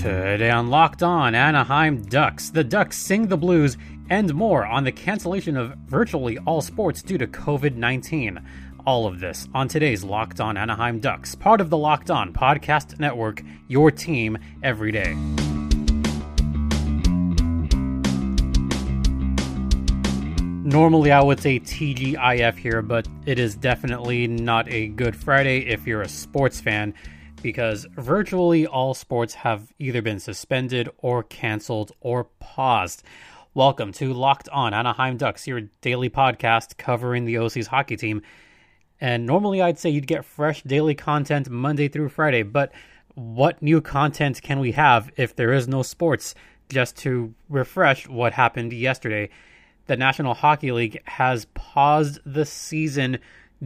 Today on Locked On Anaheim Ducks, the Ducks sing the blues and more on the cancellation of virtually all sports due to COVID 19. All of this on today's Locked On Anaheim Ducks, part of the Locked On Podcast Network, your team every day. Normally, I would say TGIF here, but it is definitely not a good Friday if you're a sports fan because virtually all sports have either been suspended or canceled or paused. Welcome to Locked On Anaheim Ducks, your daily podcast covering the OC's hockey team. And normally I'd say you'd get fresh daily content Monday through Friday, but what new content can we have if there is no sports? Just to refresh what happened yesterday, the National Hockey League has paused the season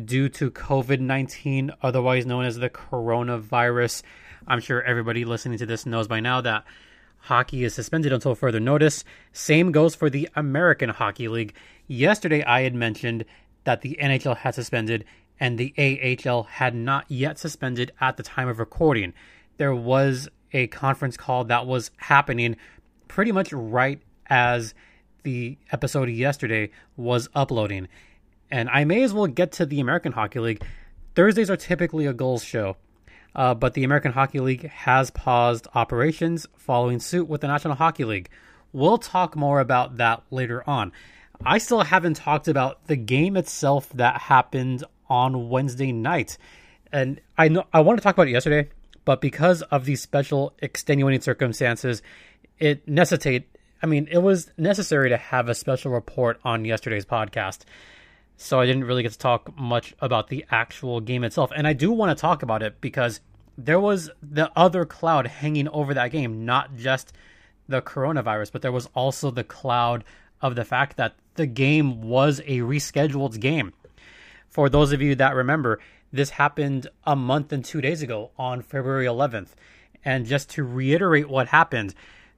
due to COVID 19, otherwise known as the coronavirus. I'm sure everybody listening to this knows by now that hockey is suspended until further notice. Same goes for the American Hockey League. Yesterday, I had mentioned that the NHL had suspended and the AHL had not yet suspended at the time of recording. There was a conference call that was happening pretty much right as the episode yesterday was uploading. And I may as well get to the American Hockey League. Thursdays are typically a Gulls show, uh, but the American Hockey League has paused operations following suit with the National Hockey League. We'll talk more about that later on. I still haven't talked about the game itself that happened on Wednesday night. And I know I want to talk about it yesterday, but because of these special extenuating circumstances, it necessitate I mean, it was necessary to have a special report on yesterday's podcast so I didn't really get to talk much about the actual game itself. And I do want to talk about it because there was the other cloud hanging over that game, not just the coronavirus, but there was also the cloud of the fact that the game was a rescheduled game. For those of you that remember, this happened a month and two days ago on February 11th. And just to reiterate what happened,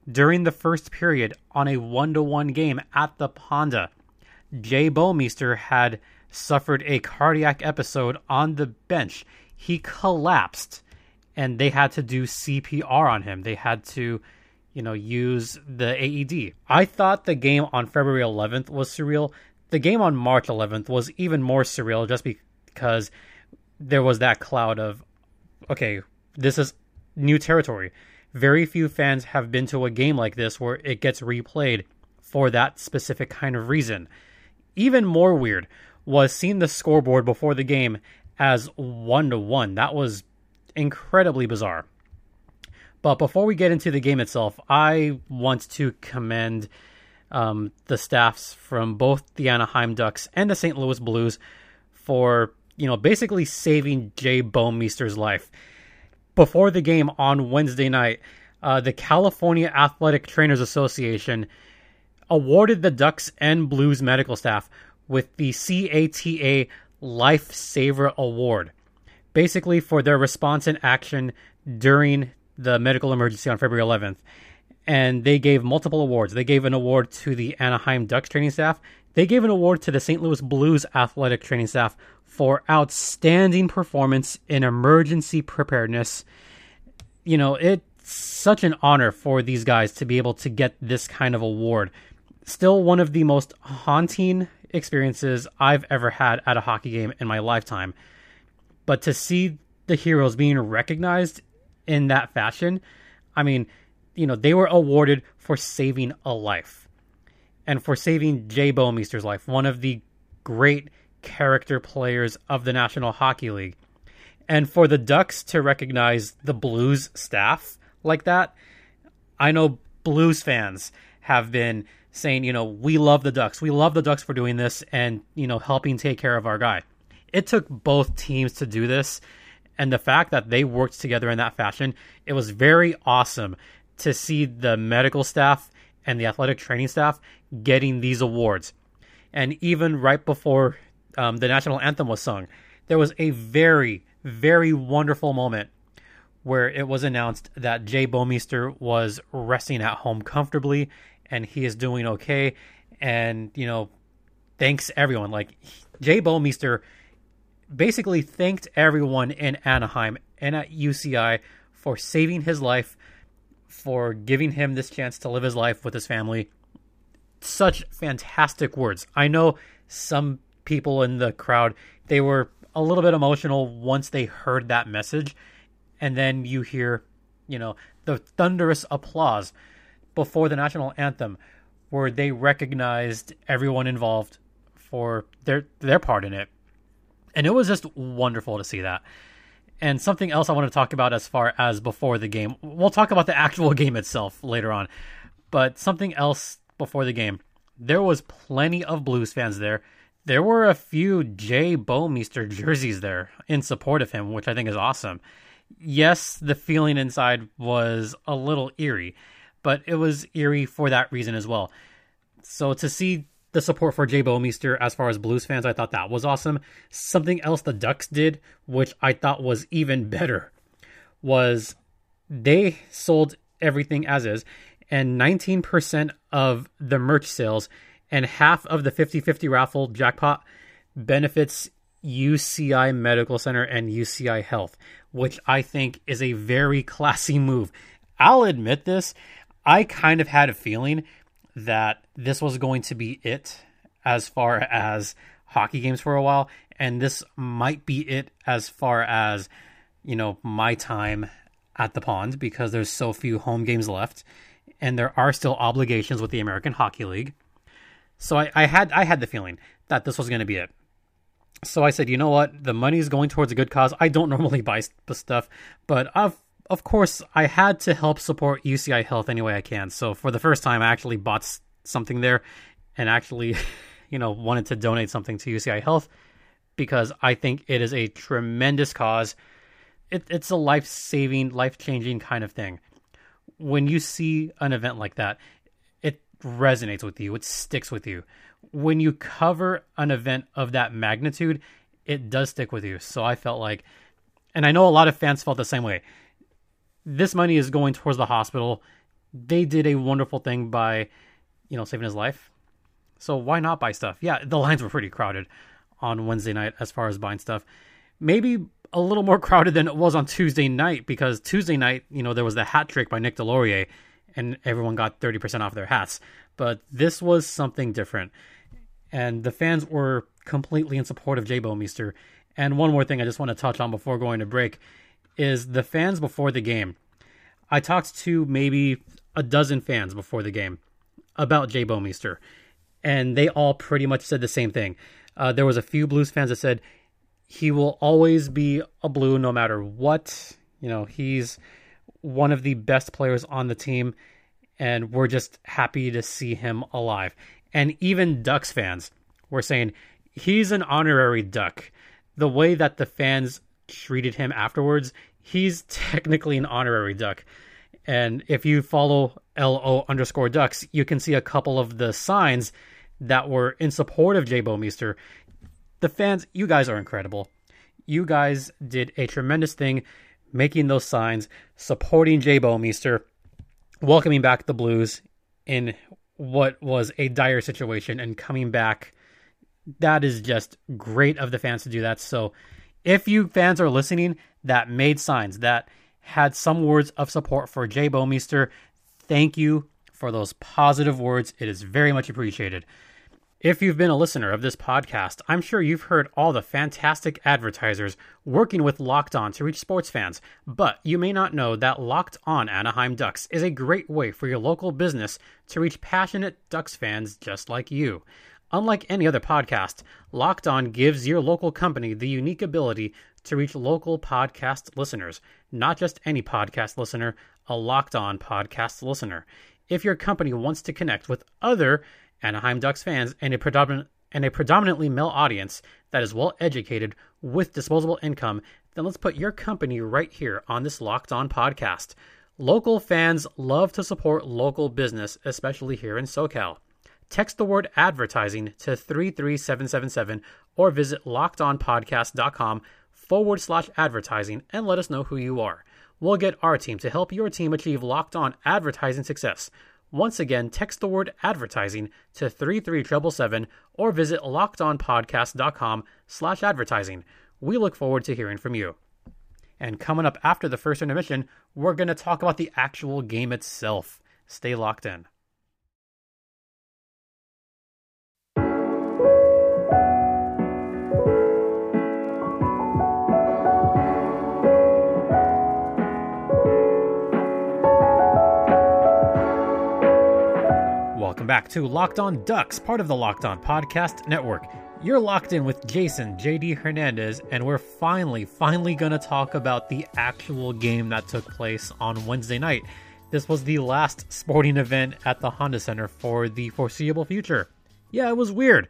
during the first period on a one to one game at the Ponda, Jay Bouwmeester had suffered a cardiac episode on the bench. He collapsed and they had to do CPR on him. They had to, you know, use the AED. I thought the game on February 11th was surreal. The game on March 11th was even more surreal just because there was that cloud of, okay, this is new territory. Very few fans have been to a game like this where it gets replayed for that specific kind of reason. Even more weird was seeing the scoreboard before the game as one to one. That was incredibly bizarre. But before we get into the game itself, I want to commend um, the staffs from both the Anaheim Ducks and the St. Louis Blues for, you know, basically saving Jay Bouwmeester's life. Before the game on Wednesday night, uh, the California Athletic Trainers Association awarded the Ducks and Blues medical staff with the CATA Lifesaver Award, basically for their response and action during the medical emergency on February 11th. And they gave multiple awards. They gave an award to the Anaheim Ducks training staff. They gave an award to the St. Louis Blues athletic training staff for outstanding performance in emergency preparedness. You know, it's such an honor for these guys to be able to get this kind of award still one of the most haunting experiences I've ever had at a hockey game in my lifetime. But to see the heroes being recognized in that fashion, I mean, you know, they were awarded for saving a life and for saving Jay Bouwmeester's life, one of the great character players of the National Hockey League. And for the Ducks to recognize the Blues staff like that, I know Blues fans have been saying, you know, we love the Ducks. We love the Ducks for doing this and, you know, helping take care of our guy. It took both teams to do this. And the fact that they worked together in that fashion, it was very awesome to see the medical staff and the athletic training staff getting these awards. And even right before um, the national anthem was sung, there was a very, very wonderful moment where it was announced that Jay Bouwmeester was resting at home comfortably and he is doing okay. And, you know, thanks everyone. Like, Jay Bouwmeester basically thanked everyone in Anaheim and at UCI for saving his life, for giving him this chance to live his life with his family. Such fantastic words. I know some people in the crowd, they were a little bit emotional once they heard that message. And then you hear, you know, the thunderous applause before the national anthem where they recognized everyone involved for their their part in it. And it was just wonderful to see that. And something else I want to talk about as far as before the game. We'll talk about the actual game itself later on. But something else before the game. There was plenty of Blues fans there. There were a few Jay Bouwmeester jerseys there in support of him, which I think is awesome. Yes, the feeling inside was a little eerie, but it was eerie for that reason as well. So to see the support for Jay Bouwmeester as far as Blues fans, I thought that was awesome. Something else the Ducks did, which I thought was even better, was they sold everything as is, and 19% of the merch sales and half of the 50 50 raffle jackpot benefits UCI Medical Center and UCI Health, which I think is a very classy move. I'll admit this, I kind of had a feeling that this was going to be it as far as hockey games for a while, and this might be it as far as you know my time at the pond because there's so few home games left, and there are still obligations with the American Hockey League. So I, I had I had the feeling that this was going to be it. So I said, you know what, the money is going towards a good cause. I don't normally buy stuff, but of of course I had to help support UCI Health any way I can. So for the first time, I actually bought something there, and actually, you know, wanted to donate something to UCI Health because I think it is a tremendous cause. It, it's a life saving, life changing kind of thing. When you see an event like that, it resonates with you, it sticks with you. When you cover an event of that magnitude, it does stick with you. So I felt like, and I know a lot of fans felt the same way. This money is going towards the hospital. They did a wonderful thing by, you know, saving his life. So why not buy stuff? Yeah, the lines were pretty crowded on Wednesday night as far as buying stuff. Maybe a little more crowded than it was on Tuesday night because Tuesday night, you know, there was the hat trick by Nick Deslauriers and everyone got 30% off their hats. But this was something different. And the fans were completely in support of Jay Bouwmeester. And one more thing I just want to touch on before going to break is the fans before the game. I talked to maybe a dozen fans before the game about Jay Bouwmeester, and they all pretty much said the same thing. Uh, there was a few Blues fans that said he will always be a Blue no matter what. You know, he's one of the best players on the team, and we're just happy to see him alive. And even Ducks fans were saying he's an honorary Duck. The way that the fans treated him afterwards, he's technically an honorary Duck. And if you follow LO underscore Ducks, you can see a couple of the signs that were in support of Jay Bouwmeester. The fans, you guys are incredible. You guys did a tremendous thing making those signs, supporting Jay Bouwmeester, welcoming back the Blues in what was a dire situation and coming back. That is just great of the fans to do that. So, if you fans are listening that made signs, that had some words of support for Jay Bouwmeester, thank you for those positive words. It is very much appreciated. If you've been a listener of this podcast, I'm sure you've heard all the fantastic advertisers working with Locked On to reach sports fans, but you may not know that Locked On Anaheim Ducks is a great way for your local business to reach passionate Ducks fans just like you. Unlike any other podcast, Locked On gives your local company the unique ability to reach local podcast listeners, not just any podcast listener, a Locked On podcast listener. If your company wants to connect with other Anaheim Ducks fans, and a, and a predominantly male audience that is well educated with disposable income, then let's put your company right here on this Locked On podcast. Local fans love to support local business, especially here in SoCal. Text the word advertising to 33777 or visit lockedonpodcast.com forward slash advertising and let us know who you are. We'll get our team to help your team achieve locked on advertising success. Once again, text the word advertising to 33777 or visit lockedonpodcast.com slash advertising. We look forward to hearing from you. And coming up after the first intermission, we're going to talk about the actual game itself. Stay locked in. Welcome back to Locked On Ducks, part of the Locked On Podcast Network. You're locked in with Jason JD Hernandez, and we're finally, finally going to talk about the actual game that took place on Wednesday night. This was the last sporting event at the Honda Center for the foreseeable future. Yeah, it was weird.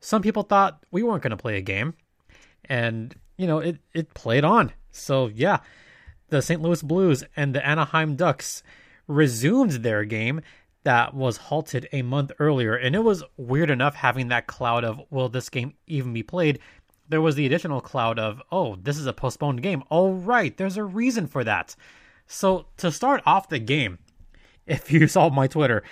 Some people thought we weren't going to play a game, and, you know, it, it played on. So, yeah, the St. Louis Blues and the Anaheim Ducks resumed their game that was halted a month earlier. And it was weird enough having that cloud of, will this game even be played? There was the additional cloud of, oh, this is a postponed game. Oh, right, there's a reason for that. So to start off the game, if you saw my Twitter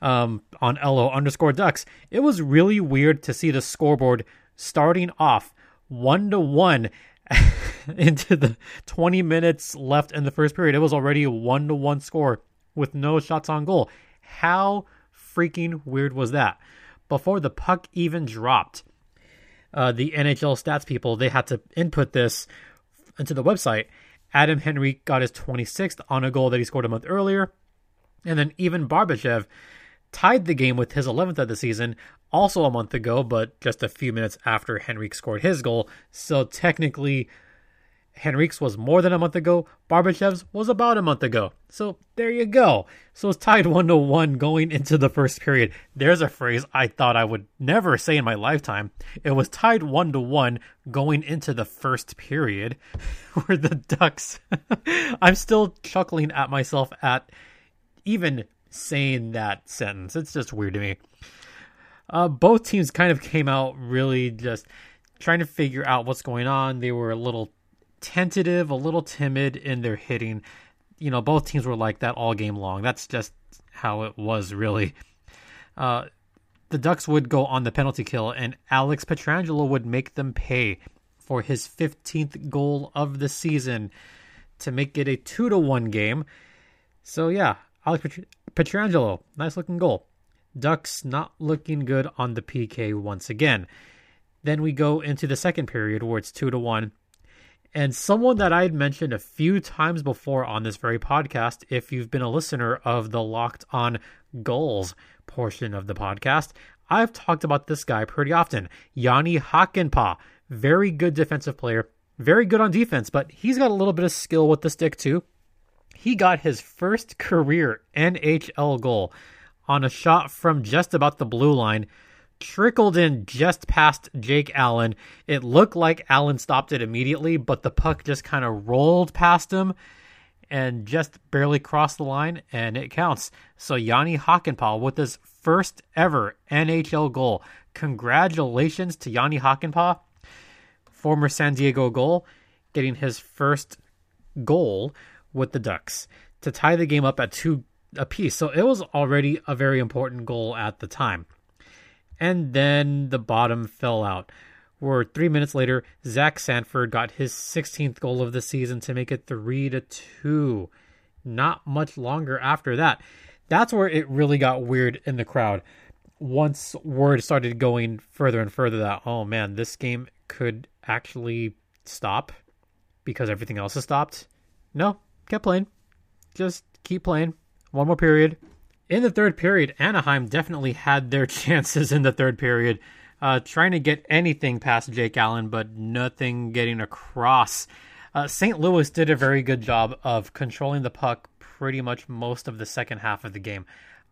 um, on LO underscore ducks, it was really weird to see the scoreboard starting off one to one into the 20 minutes left in the first period. It was already a one to one score with no shots on goal. How freaking weird was that? Before the puck even dropped, uh, the NHL stats people they had to input this into the website. Adam Henrique got his 26th on a goal that he scored a month earlier, and then Ivan Barbashev tied the game with his 11th of the season, also a month ago, but just a few minutes after Henrique scored his goal. So technically, Henrique's was more than a month ago. Barbashev's was about a month ago. So there you go. So it's tied one to one going into the first period. There's a phrase I thought I would never say in my lifetime. It was tied one to one going into the first period, where the Ducks. I'm still chuckling at myself at even saying that sentence. It's just weird to me. Uh, both teams kind of came out really just trying to figure out what's going on. They were a little tentative, a little timid in their hitting. You know, both teams were like that all game long. That's just how it was, really. Uh, the Ducks would go on the penalty kill, and Alex Pietrangelo would make them pay for his 15th goal of the season to make it a 2 to 1 game. So, yeah, Alex Pietrangelo, nice looking goal. Ducks not looking good on the PK once again. Then we go into the second period where it's 2 to 1 and someone that I had mentioned a few times before on this very podcast, if you've been a listener of the Locked On Gulls portion of the podcast, I've talked about this guy pretty often. Jani Hakanpää, very good defensive player, very good on defense, but he's got a little bit of skill with the stick too. He got his first career NHL goal on a shot from just about the blue line trickled in just past Jake Allen. It looked like Allen stopped it immediately, but the puck just kind of rolled past him and just barely crossed the line, and it counts. So Jani Hakanpää with his first ever NHL goal. Congratulations to Jani Hakanpää, former San Diego Gull, getting his first goal with the Ducks to tie the game up at two apiece. So it was already a very important goal at the time and then the bottom fell out. Where three minutes later, Zach Sanford got his 16th goal of the season to make it three to two. Not much longer after that. That's where it really got weird in the crowd. Once word started going further and further that oh man, this game could actually stop because everything else has stopped. No, kept playing. Just keep playing. One more period in the third period, Anaheim definitely had their chances in the third period, uh, trying to get anything past Jake Allen, but nothing getting across. Uh, St. Louis did a very good job of controlling the puck pretty much most of the second half of the game.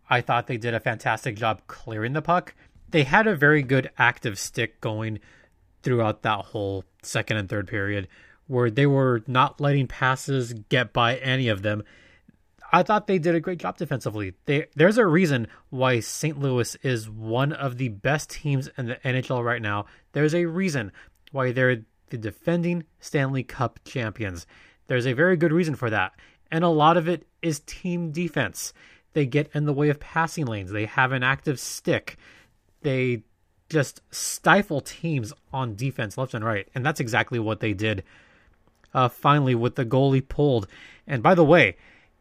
I thought they did a fantastic job clearing the puck. They had a very good active stick going throughout that whole second and third period, where they were not letting passes get by any of them I thought they did a great job defensively. They, there's a reason why St. Louis is one of the best teams in the NHL right now. There's a reason why they're the defending Stanley Cup champions. There's a very good reason for that. And a lot of it is team defense. They get in the way of passing lanes, they have an active stick. They just stifle teams on defense left and right. And that's exactly what they did uh, finally with the goalie pulled. And by the way,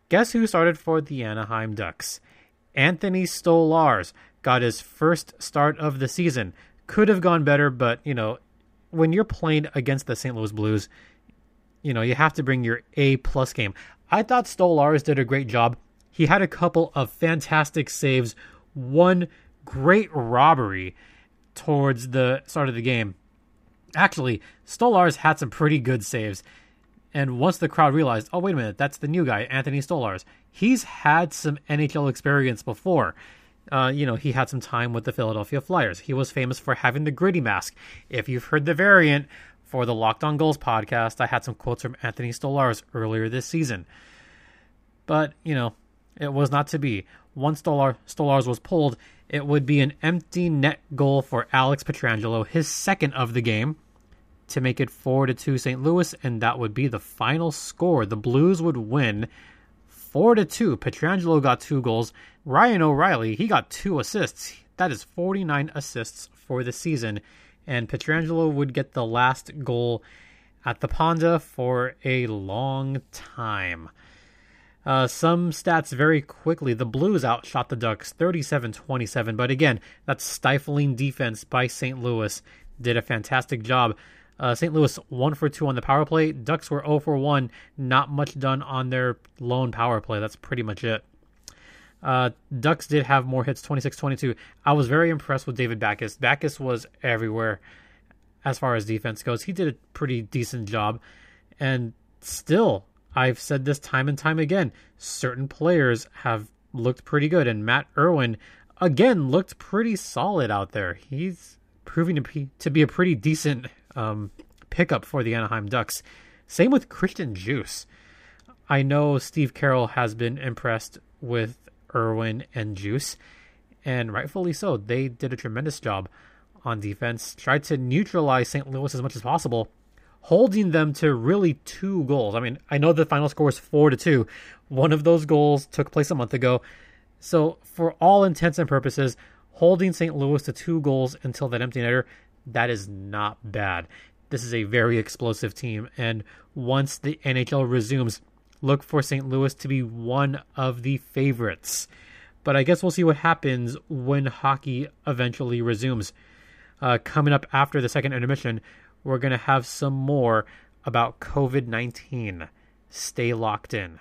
guess who started for the Anaheim Ducks? Anthony Stolarz got his first start of the season. Could have gone better, but you know, when you're playing against the St. Louis Blues, you know, you have to bring your A plus game. I thought Stolarz did a great job. He had a couple of fantastic saves, one great robbery towards the start of the game. Actually, Stolarz had some pretty good saves. And once the crowd realized, oh, wait a minute, that's the new guy, Anthony Stolarz. He's had some NHL experience before. Uh, you know, he had some time with the Philadelphia Flyers. He was famous for having the gritty mask. If you've heard the variant for the Locked On Gulls podcast, I had some quotes from Anthony Stolarz earlier this season. But, you know, it was not to be. Once Stolar, Stolarz was pulled, it would be an empty net goal for Alex Pietrangelo, his second of the game, to make it 4 to 2 St. Louis, and that would be the final score. The Blues would win 4 to 2. Pietrangelo got two goals. Ryan O'Reilly, he got two assists. That is 49 assists for the season. And Pietrangelo would get the last goal at the Ponda for a long time. Uh, some stats very quickly. The Blues outshot the Ducks 37 27, but again, that stifling defense by St. Louis did a fantastic job. Uh, St. Louis 1 for 2 on the power play. Ducks were 0 for 1. Not much done on their lone power play. That's pretty much it. Uh, Ducks did have more hits 26 22. I was very impressed with David Backes. Backes was everywhere as far as defense goes. He did a pretty decent job. And still, I've said this time and time again. Certain players have looked pretty good, and Matt Irwin again looked pretty solid out there. He's proving to be to be a pretty decent um, pickup for the Anaheim Ducks. Same with Christian Djoos. I know Steve Carroll has been impressed with Irwin and Djoos, and rightfully so. They did a tremendous job on defense, tried to neutralize St. Louis as much as possible holding them to really two goals. I mean, I know the final score is four to two. One of those goals took place a month ago. So, for all intents and purposes, holding St. Louis to two goals until that empty netter, that is not bad. This is a very explosive team. And once the NHL resumes, look for St. Louis to be one of the favorites. But I guess we'll see what happens when hockey eventually resumes. Uh, coming up after the second intermission, we're going to have some more about COVID 19. Stay locked in.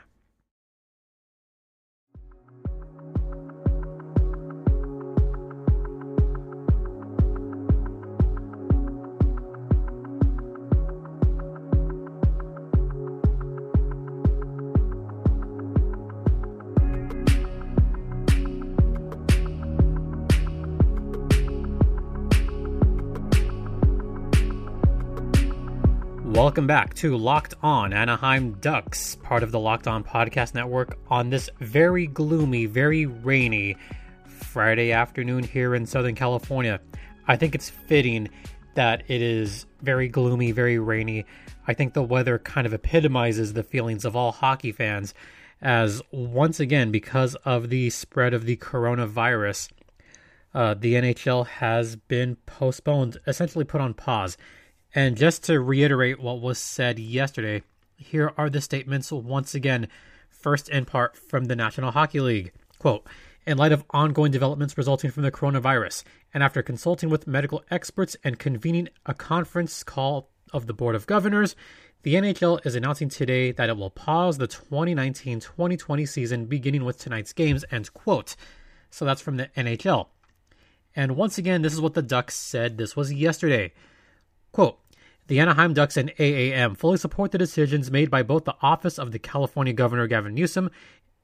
Welcome back to Locked On Anaheim Ducks, part of the Locked On Podcast Network, on this very gloomy, very rainy Friday afternoon here in Southern California. I think it's fitting that it is very gloomy, very rainy. I think the weather kind of epitomizes the feelings of all hockey fans, as once again, because of the spread of the coronavirus, uh, the NHL has been postponed, essentially put on pause. And just to reiterate what was said yesterday, here are the statements once again, first in part from the National Hockey League. Quote, in light of ongoing developments resulting from the coronavirus, and after consulting with medical experts and convening a conference call of the Board of Governors, the NHL is announcing today that it will pause the 2019 2020 season beginning with tonight's games. End quote. So that's from the NHL. And once again, this is what the Ducks said. This was yesterday. Quote, the Anaheim Ducks and AAM fully support the decisions made by both the Office of the California Governor Gavin Newsom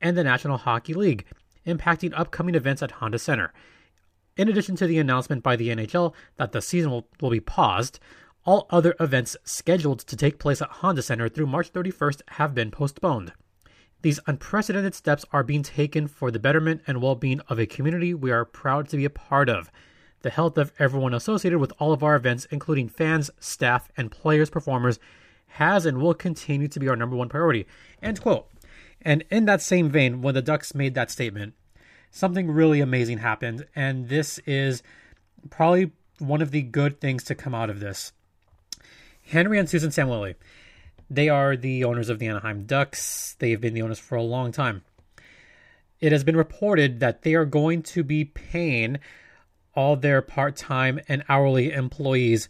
and the National Hockey League, impacting upcoming events at Honda Center. In addition to the announcement by the NHL that the season will, will be paused, all other events scheduled to take place at Honda Center through March 31st have been postponed. These unprecedented steps are being taken for the betterment and well being of a community we are proud to be a part of the health of everyone associated with all of our events, including fans, staff, and players, performers, has and will continue to be our number one priority. End quote. And in that same vein, when the Ducks made that statement, something really amazing happened. And this is probably one of the good things to come out of this. Henry and Susan Samueli, They are the owners of the Anaheim Ducks. They've been the owners for a long time. It has been reported that they are going to be paying all their part time and hourly employees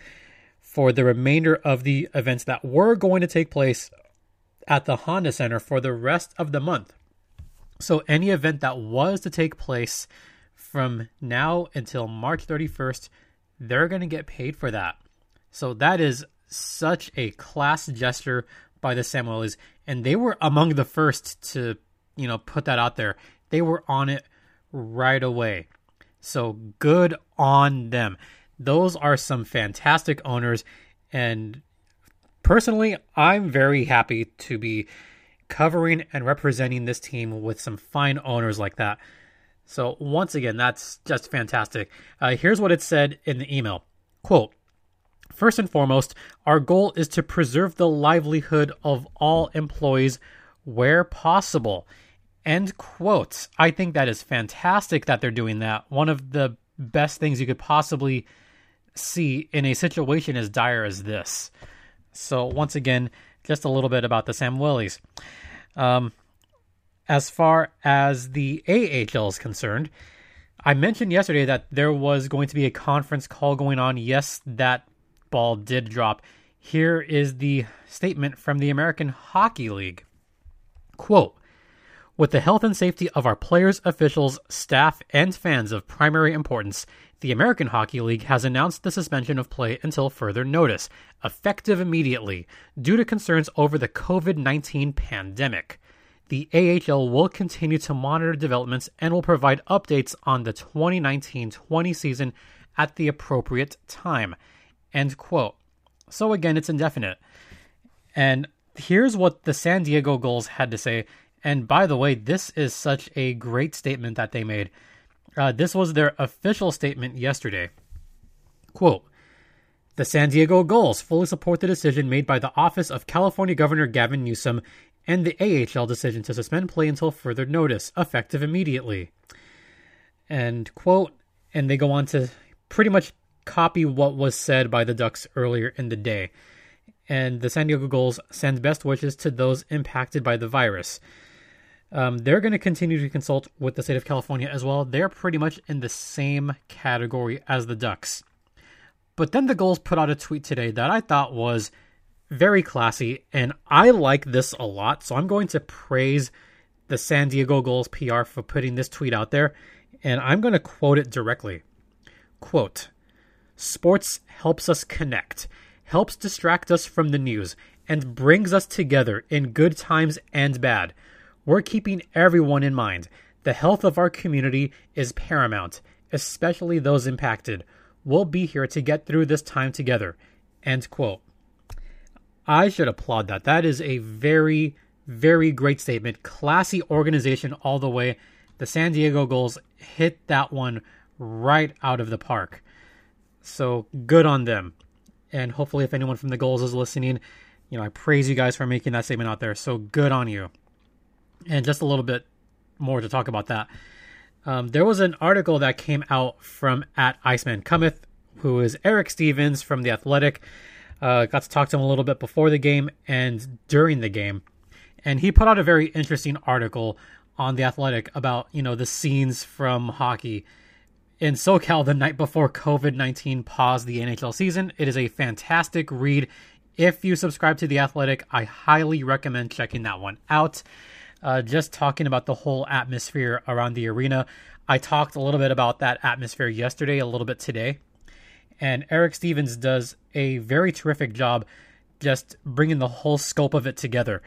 for the remainder of the events that were going to take place at the Honda Center for the rest of the month. So, any event that was to take place from now until March 31st, they're going to get paid for that. So, that is such a class gesture by the Samuelis, and they were among the first to, you know, put that out there. They were on it right away. So good on them. Those are some fantastic owners, and personally, I'm very happy to be covering and representing this team with some fine owners like that. So once again, that's just fantastic. Uh, here's what it said in the email: "Quote." First and foremost, our goal is to preserve the livelihood of all employees where possible. End quote. I think that is fantastic that they're doing that. One of the best things you could possibly see in a situation as dire as this. So, once again, just a little bit about the Samuelis. Um, as far as the AHL is concerned, I mentioned yesterday that there was going to be a conference call going on. Yes, that ball did drop. Here is the statement from the American Hockey League. Quote, with the health and safety of our players, officials, staff, and fans of primary importance, the American Hockey League has announced the suspension of play until further notice, effective immediately, due to concerns over the COVID 19 pandemic. The AHL will continue to monitor developments and will provide updates on the 2019 20 season at the appropriate time. End quote. So again, it's indefinite. And here's what the San Diego Gulls had to say and by the way, this is such a great statement that they made. Uh, this was their official statement yesterday. Quote The San Diego Gulls fully support the decision made by the Office of California Governor Gavin Newsom and the AHL decision to suspend play until further notice, effective immediately. And quote, and they go on to pretty much copy what was said by the Ducks earlier in the day. And the San Diego Gulls send best wishes to those impacted by the virus. Um, they're going to continue to consult with the state of California as well. They're pretty much in the same category as the Ducks. But then the Gulls put out a tweet today that I thought was very classy, and I like this a lot. So I'm going to praise the San Diego Gulls PR for putting this tweet out there, and I'm going to quote it directly. Quote, Sports helps us connect, helps distract us from the news, and brings us together in good times and bad. We're keeping everyone in mind. The health of our community is paramount, especially those impacted. We'll be here to get through this time together. End quote. I should applaud that. That is a very, very great statement. Classy organization all the way. The San Diego Gulls hit that one right out of the park. So good on them. And hopefully, if anyone from the Gulls is listening, you know, I praise you guys for making that statement out there. So good on you and just a little bit more to talk about that. Um, there was an article that came out from at Iceman Cometh, who is Eric Stevens from the Athletic. Uh, got to talk to him a little bit before the game and during the game, and he put out a very interesting article on the Athletic about you know the scenes from hockey in SoCal the night before COVID nineteen paused the NHL season. It is a fantastic read. If you subscribe to the Athletic, I highly recommend checking that one out uh, just talking about the whole atmosphere around the arena. I talked a little bit about that atmosphere yesterday, a little bit today. And Eric Stevens does a very terrific job just bringing the whole scope of it together.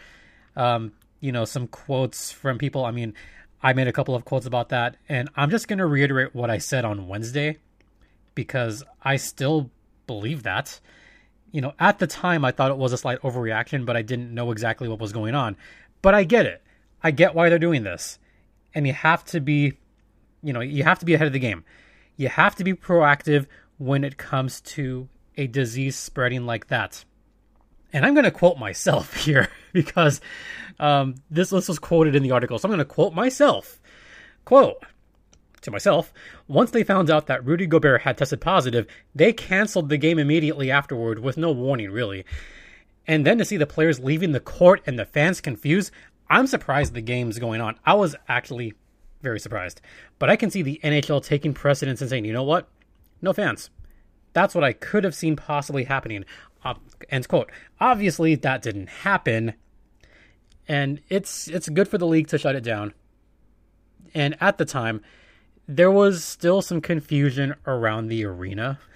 Um, you know, some quotes from people. I mean, I made a couple of quotes about that, and I'm just going to reiterate what I said on Wednesday because I still believe that. You know, at the time, I thought it was a slight overreaction, but I didn't know exactly what was going on. But I get it. I get why they're doing this. And you have to be, you know, you have to be ahead of the game. You have to be proactive when it comes to a disease spreading like that. And I'm going to quote myself here because um, this list was quoted in the article. So I'm going to quote myself. Quote to myself Once they found out that Rudy Gobert had tested positive, they canceled the game immediately afterward with no warning, really. And then to see the players leaving the court and the fans confused, I'm surprised the game's going on. I was actually very surprised. But I can see the NHL taking precedence and saying, you know what? No fans. That's what I could have seen possibly happening. Uh, end quote. Obviously, that didn't happen, and it's it's good for the league to shut it down. And at the time, there was still some confusion around the arena.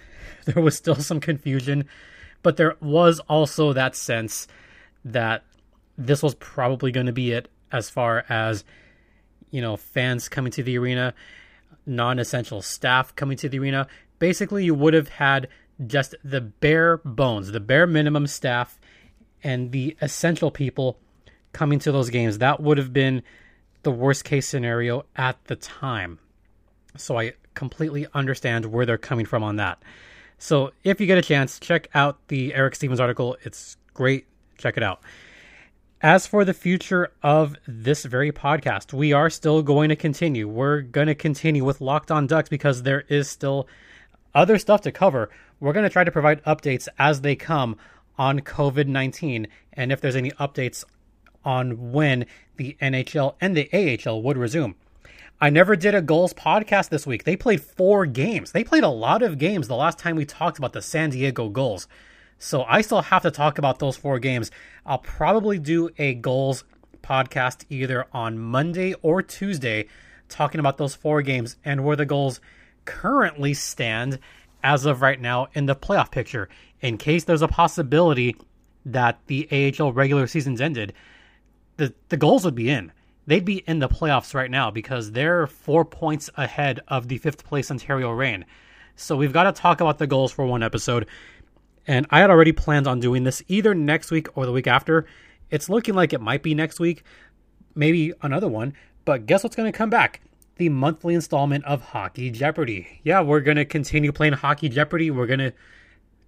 There was still some confusion, but there was also that sense that this was probably going to be it as far as you know fans coming to the arena, non-essential staff coming to the arena. Basically, you would have had just the bare bones, the bare minimum staff, and the essential people coming to those games. That would have been the worst case scenario at the time. So I completely understand where they're coming from on that. So if you get a chance, check out the Eric Stevens article. It's great. Check it out. As for the future of this very podcast, we are still going to continue. We're going to continue with Locked On Ducks because there is still other stuff to cover. We're going to try to provide updates as they come on COVID 19 and if there's any updates on when the NHL and the AHL would resume. I never did a Gulls podcast this week. They played four games. They played a lot of games the last time we talked about the San Diego Gulls. So I still have to talk about those four games. I'll probably do a Gulls podcast either on Monday or Tuesday talking about those four games and where the Gulls currently stand as of right now in the playoff picture. In case there's a possibility that the AHL regular season's ended, the, the Gulls would be in. They'd be in the playoffs right now because they're four points ahead of the fifth place Ontario Reign. So we've got to talk about the Gulls for one episode. And I had already planned on doing this either next week or the week after. It's looking like it might be next week, maybe another one. But guess what's going to come back? The monthly installment of Hockey Jeopardy. Yeah, we're going to continue playing Hockey Jeopardy. We're going to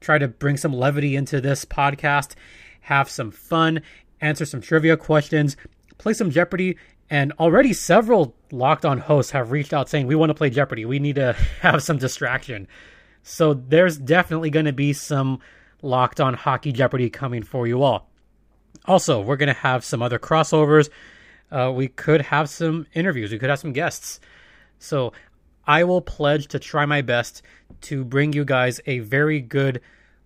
try to bring some levity into this podcast, have some fun, answer some trivia questions, play some Jeopardy. And already several locked on hosts have reached out saying, We want to play Jeopardy. We need to have some distraction. So there's definitely going to be some locked on hockey Jeopardy coming for you all. Also, we're going to have some other crossovers. Uh, we could have some interviews. We could have some guests. So I will pledge to try my best to bring you guys a very good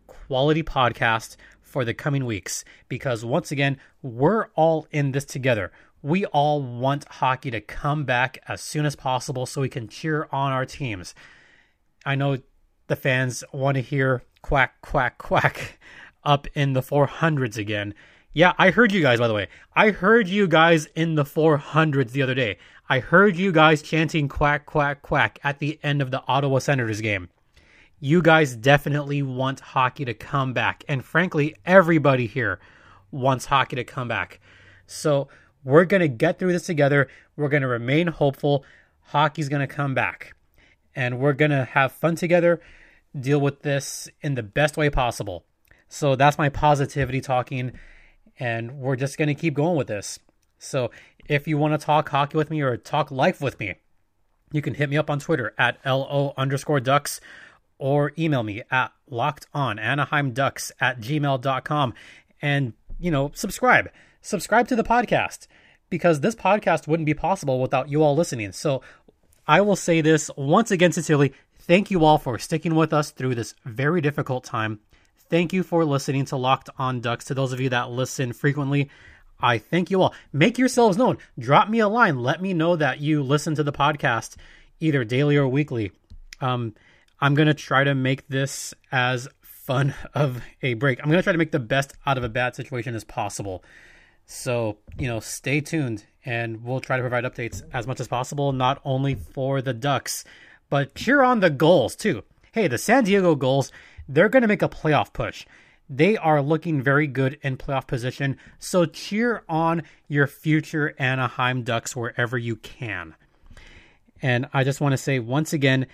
quality podcast for the coming weeks because once again, we're all in this together. We all want hockey to come back as soon as possible so we can cheer on our teams. I know the fans want to hear quack, quack, quack up in the 400s again. Yeah, I heard you guys, by the way. I heard you guys in the 400s the other day. I heard you guys chanting quack, quack, quack at the end of the Ottawa Senators game you guys definitely want hockey to come back. And frankly, everybody here wants hockey to come back. So we're going to get through this together. We're going to remain hopeful. Hockey's going to come back. And we're going to have fun together, deal with this in the best way possible. So that's my positivity talking. And we're just going to keep going with this. So if you want to talk hockey with me or talk life with me, you can hit me up on Twitter at LO underscore ducks or email me at lockedonanaheimducks at gmail.com and, you know, subscribe. Subscribe to the podcast because this podcast wouldn't be possible without you all listening. So I will say this once again sincerely. Thank you all for sticking with us through this very difficult time. Thank you for listening to Locked On Ducks. To those of you that listen frequently, I thank you all. Make yourselves known. Drop me a line. Let me know that you listen to the podcast either daily or weekly. Um, I'm going to try to make this as fun of a break. I'm going to try to make the best out of a bad situation as possible. So, you know, stay tuned and we'll try to provide updates as much as possible, not only for the Ducks, but cheer on the Gulls too. Hey, the San Diego Gulls, they're going to make a playoff push. They are looking very good in playoff position. So cheer on your future Anaheim Ducks wherever you can. And I just want to say once again,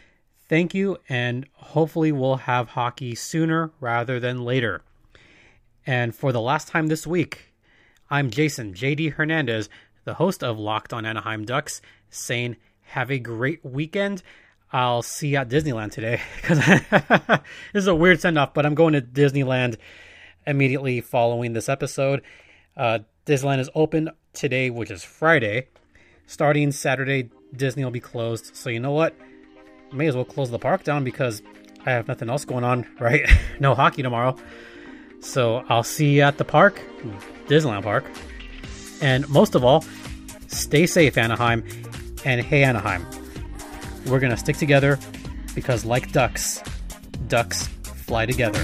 Thank you, and hopefully, we'll have hockey sooner rather than later. And for the last time this week, I'm Jason JD Hernandez, the host of Locked on Anaheim Ducks, saying, Have a great weekend. I'll see you at Disneyland today because this is a weird send off, but I'm going to Disneyland immediately following this episode. Uh, Disneyland is open today, which is Friday. Starting Saturday, Disney will be closed. So you know what? May as well close the park down because I have nothing else going on, right? no hockey tomorrow. So I'll see you at the park, Disneyland Park. And most of all, stay safe, Anaheim. And hey, Anaheim, we're going to stick together because, like ducks, ducks fly together.